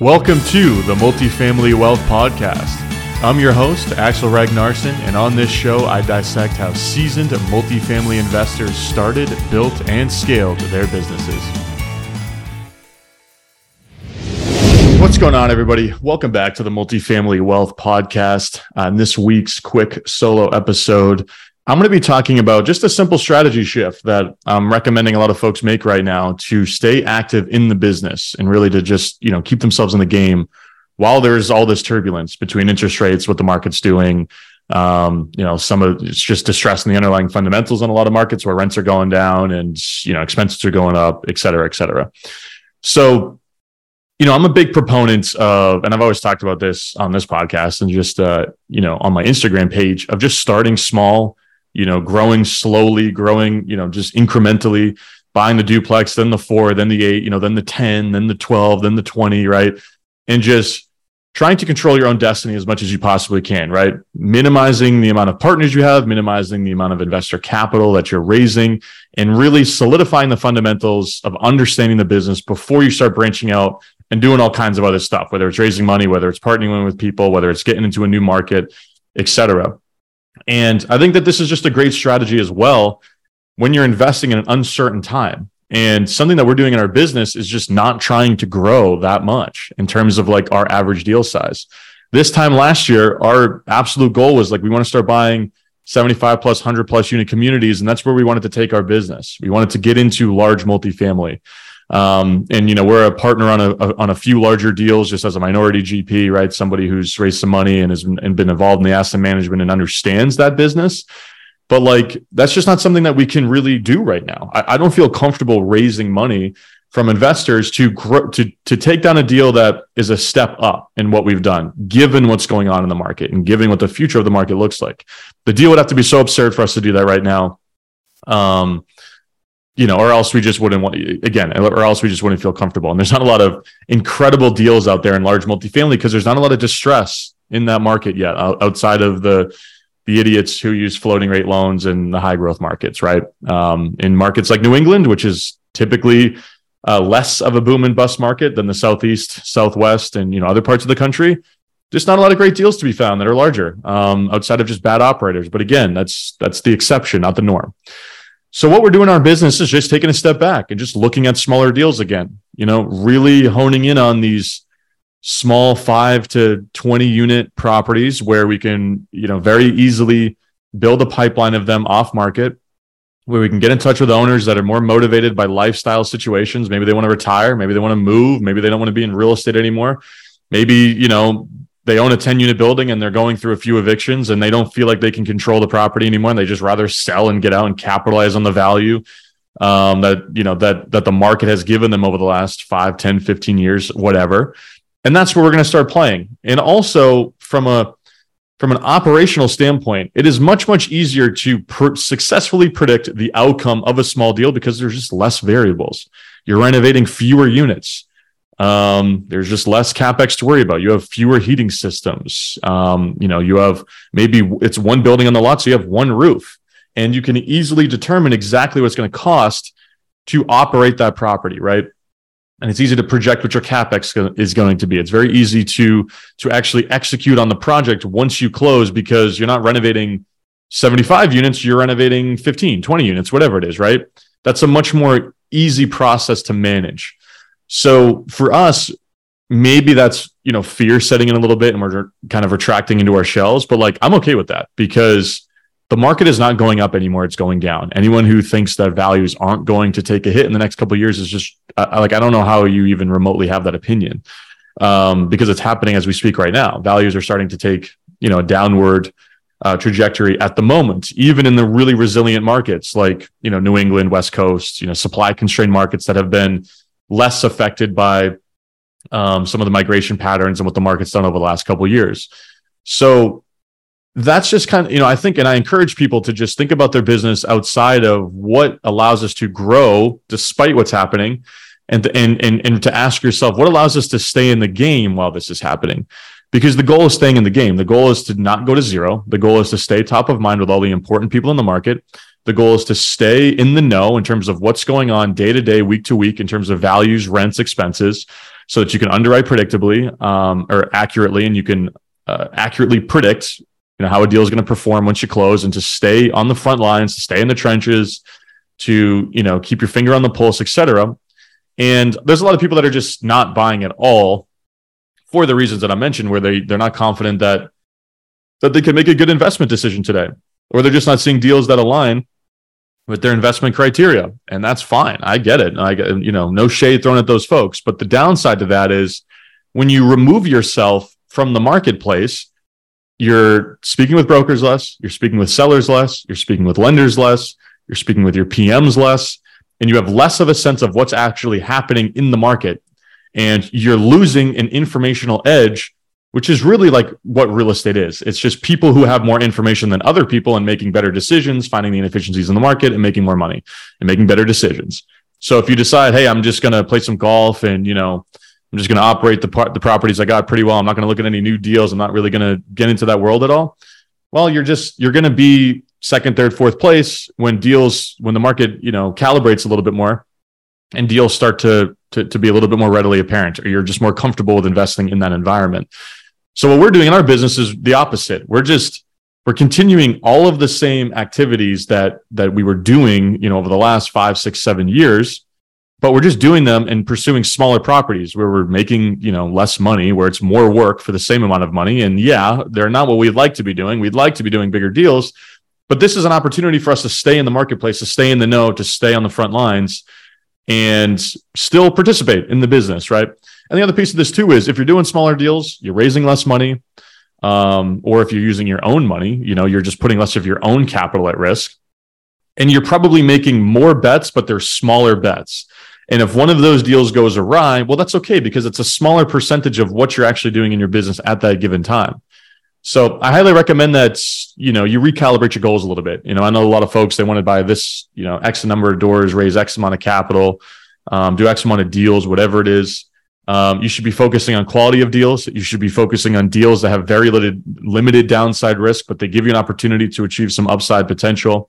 Welcome to the Multifamily Wealth Podcast. I'm your host, Axel Ragnarsson, and on this show, I dissect how seasoned multifamily investors started, built, and scaled their businesses. What's going on, everybody? Welcome back to the Multifamily Wealth Podcast. On this week's quick solo episode, I'm going to be talking about just a simple strategy shift that I'm recommending a lot of folks make right now to stay active in the business and really to just, you know, keep themselves in the game while there's all this turbulence between interest rates, what the market's doing. Um, you know, some of it's just distress in the underlying fundamentals in a lot of markets where rents are going down and, you know, expenses are going up, et cetera, et cetera. So, you know, I'm a big proponent of, and I've always talked about this on this podcast and just, uh, you know, on my Instagram page of just starting small you know, growing slowly, growing, you know, just incrementally, buying the duplex, then the four, then the eight, you know, then the 10, then the 12, then the 20, right? And just trying to control your own destiny as much as you possibly can, right? Minimizing the amount of partners you have, minimizing the amount of investor capital that you're raising, and really solidifying the fundamentals of understanding the business before you start branching out and doing all kinds of other stuff, whether it's raising money, whether it's partnering with people, whether it's getting into a new market, et cetera. And I think that this is just a great strategy as well when you're investing in an uncertain time. And something that we're doing in our business is just not trying to grow that much in terms of like our average deal size. This time last year, our absolute goal was like we want to start buying 75 plus 100 plus unit communities. And that's where we wanted to take our business. We wanted to get into large multifamily. Um, and you know, we're a partner on a, a, on a few larger deals just as a minority GP, right? Somebody who's raised some money and has been, and been involved in the asset management and understands that business. But like, that's just not something that we can really do right now. I, I don't feel comfortable raising money from investors to grow to to take down a deal that is a step up in what we've done given what's going on in the market and given what the future of the market looks like the deal would have to be so absurd for us to do that right now um you know, or else we just wouldn't want again, or else we just wouldn't feel comfortable. And there's not a lot of incredible deals out there in large multifamily because there's not a lot of distress in that market yet, outside of the the idiots who use floating rate loans in the high growth markets, right? Um, in markets like New England, which is typically uh, less of a boom and bust market than the southeast, southwest, and you know other parts of the country. Just not a lot of great deals to be found that are larger, um, outside of just bad operators. But again, that's that's the exception, not the norm. So what we're doing in our business is just taking a step back and just looking at smaller deals again, you know, really honing in on these small 5 to 20 unit properties where we can, you know, very easily build a pipeline of them off market where we can get in touch with owners that are more motivated by lifestyle situations. Maybe they want to retire, maybe they want to move, maybe they don't want to be in real estate anymore. Maybe, you know, they own a 10 unit building and they're going through a few evictions and they don't feel like they can control the property anymore and they just rather sell and get out and capitalize on the value um, that you know that that the market has given them over the last 5 10 15 years whatever. And that's where we're going to start playing. And also from a from an operational standpoint it is much much easier to pr- successfully predict the outcome of a small deal because there's just less variables. You're renovating fewer units um, there's just less capex to worry about. You have fewer heating systems. Um, you know, you have maybe it's one building on the lot, so you have one roof, and you can easily determine exactly what it's going to cost to operate that property, right? And it's easy to project what your capex is going to be. It's very easy to to actually execute on the project once you close because you're not renovating 75 units, you're renovating 15, 20 units, whatever it is, right? That's a much more easy process to manage. So for us, maybe that's you know fear setting in a little bit and we're kind of retracting into our shells but like i'm okay with that because the market is not going up anymore it's going down. Anyone who thinks that values aren't going to take a hit in the next couple years is just uh, like i don't know how you even remotely have that opinion um, because it's happening as we speak right now. Values are starting to take you know a downward uh, trajectory at the moment even in the really resilient markets like you know new england west coast you know supply constrained markets that have been less affected by um, some of the migration patterns and what the market's done over the last couple years. So that's just kind of, you know, I think, and I encourage people to just think about their business outside of what allows us to grow despite what's happening. And, and, and, and to ask yourself, what allows us to stay in the game while this is happening? Because the goal is staying in the game. The goal is to not go to zero. The goal is to stay top of mind with all the important people in the market the goal is to stay in the know in terms of what's going on day to day, week to week, in terms of values, rents, expenses. so that you can underwrite predictably um, or accurately, and you can uh, accurately predict, you know, how a deal is going to perform once you close, and to stay on the front lines, to stay in the trenches, to you know keep your finger on the pulse, etc. And there's a lot of people that are just not buying at all for the reasons that I mentioned, where they they're not confident that that they can make a good investment decision today, or they're just not seeing deals that align with their investment criteria, and that's fine. I get it. I get you know no shade thrown at those folks, but the downside to that is when you remove yourself from the marketplace, you're speaking with brokers less, you're speaking with sellers less, you're speaking with lenders less, you're speaking with your PMs less, and you have less of a sense of what's actually happening in the market. And you're losing an informational edge, which is really like what real estate is. It's just people who have more information than other people and making better decisions, finding the inefficiencies in the market and making more money and making better decisions. So if you decide, hey, I'm just going to play some golf and, you know, I'm just going to operate the part, the properties I got pretty well. I'm not going to look at any new deals. I'm not really going to get into that world at all. Well, you're just, you're going to be second, third, fourth place when deals, when the market, you know, calibrates a little bit more and deals start to, to, to be a little bit more readily apparent, or you're just more comfortable with investing in that environment. So what we're doing in our business is the opposite. We're just, we're continuing all of the same activities that, that we were doing, you know, over the last five, six, seven years but we're just doing them and pursuing smaller properties where we're making you know less money where it's more work for the same amount of money and yeah they're not what we'd like to be doing we'd like to be doing bigger deals but this is an opportunity for us to stay in the marketplace to stay in the know to stay on the front lines and still participate in the business right? And the other piece of this too is if you're doing smaller deals you're raising less money um, or if you're using your own money you know you're just putting less of your own capital at risk. And you're probably making more bets but they're smaller bets. And if one of those deals goes awry, well, that's okay because it's a smaller percentage of what you're actually doing in your business at that given time. So I highly recommend that you know you recalibrate your goals a little bit. You know, I know a lot of folks they want to buy this, you know, X number of doors, raise X amount of capital, um, do X amount of deals, whatever it is. Um, you should be focusing on quality of deals. You should be focusing on deals that have very limited limited downside risk, but they give you an opportunity to achieve some upside potential.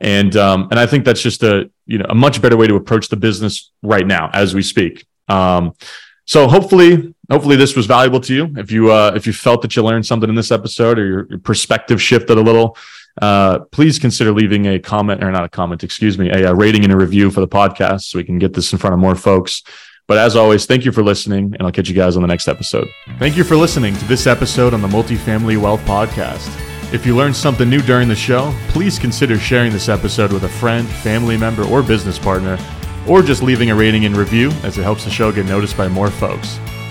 And um, and I think that's just a you know a much better way to approach the business right now as we speak. Um, so hopefully hopefully this was valuable to you. If you uh, if you felt that you learned something in this episode or your, your perspective shifted a little, uh, please consider leaving a comment or not a comment, excuse me, a, a, rating and a review for the podcast so we can get this in front of more folks. But as always, thank you for listening, and I'll catch you guys on the next episode. Thank you for listening to this episode on the Multifamily Wealth Podcast. If you learned something new during the show, please consider sharing this episode with a friend, family member, or business partner, or just leaving a rating and review as it helps the show get noticed by more folks.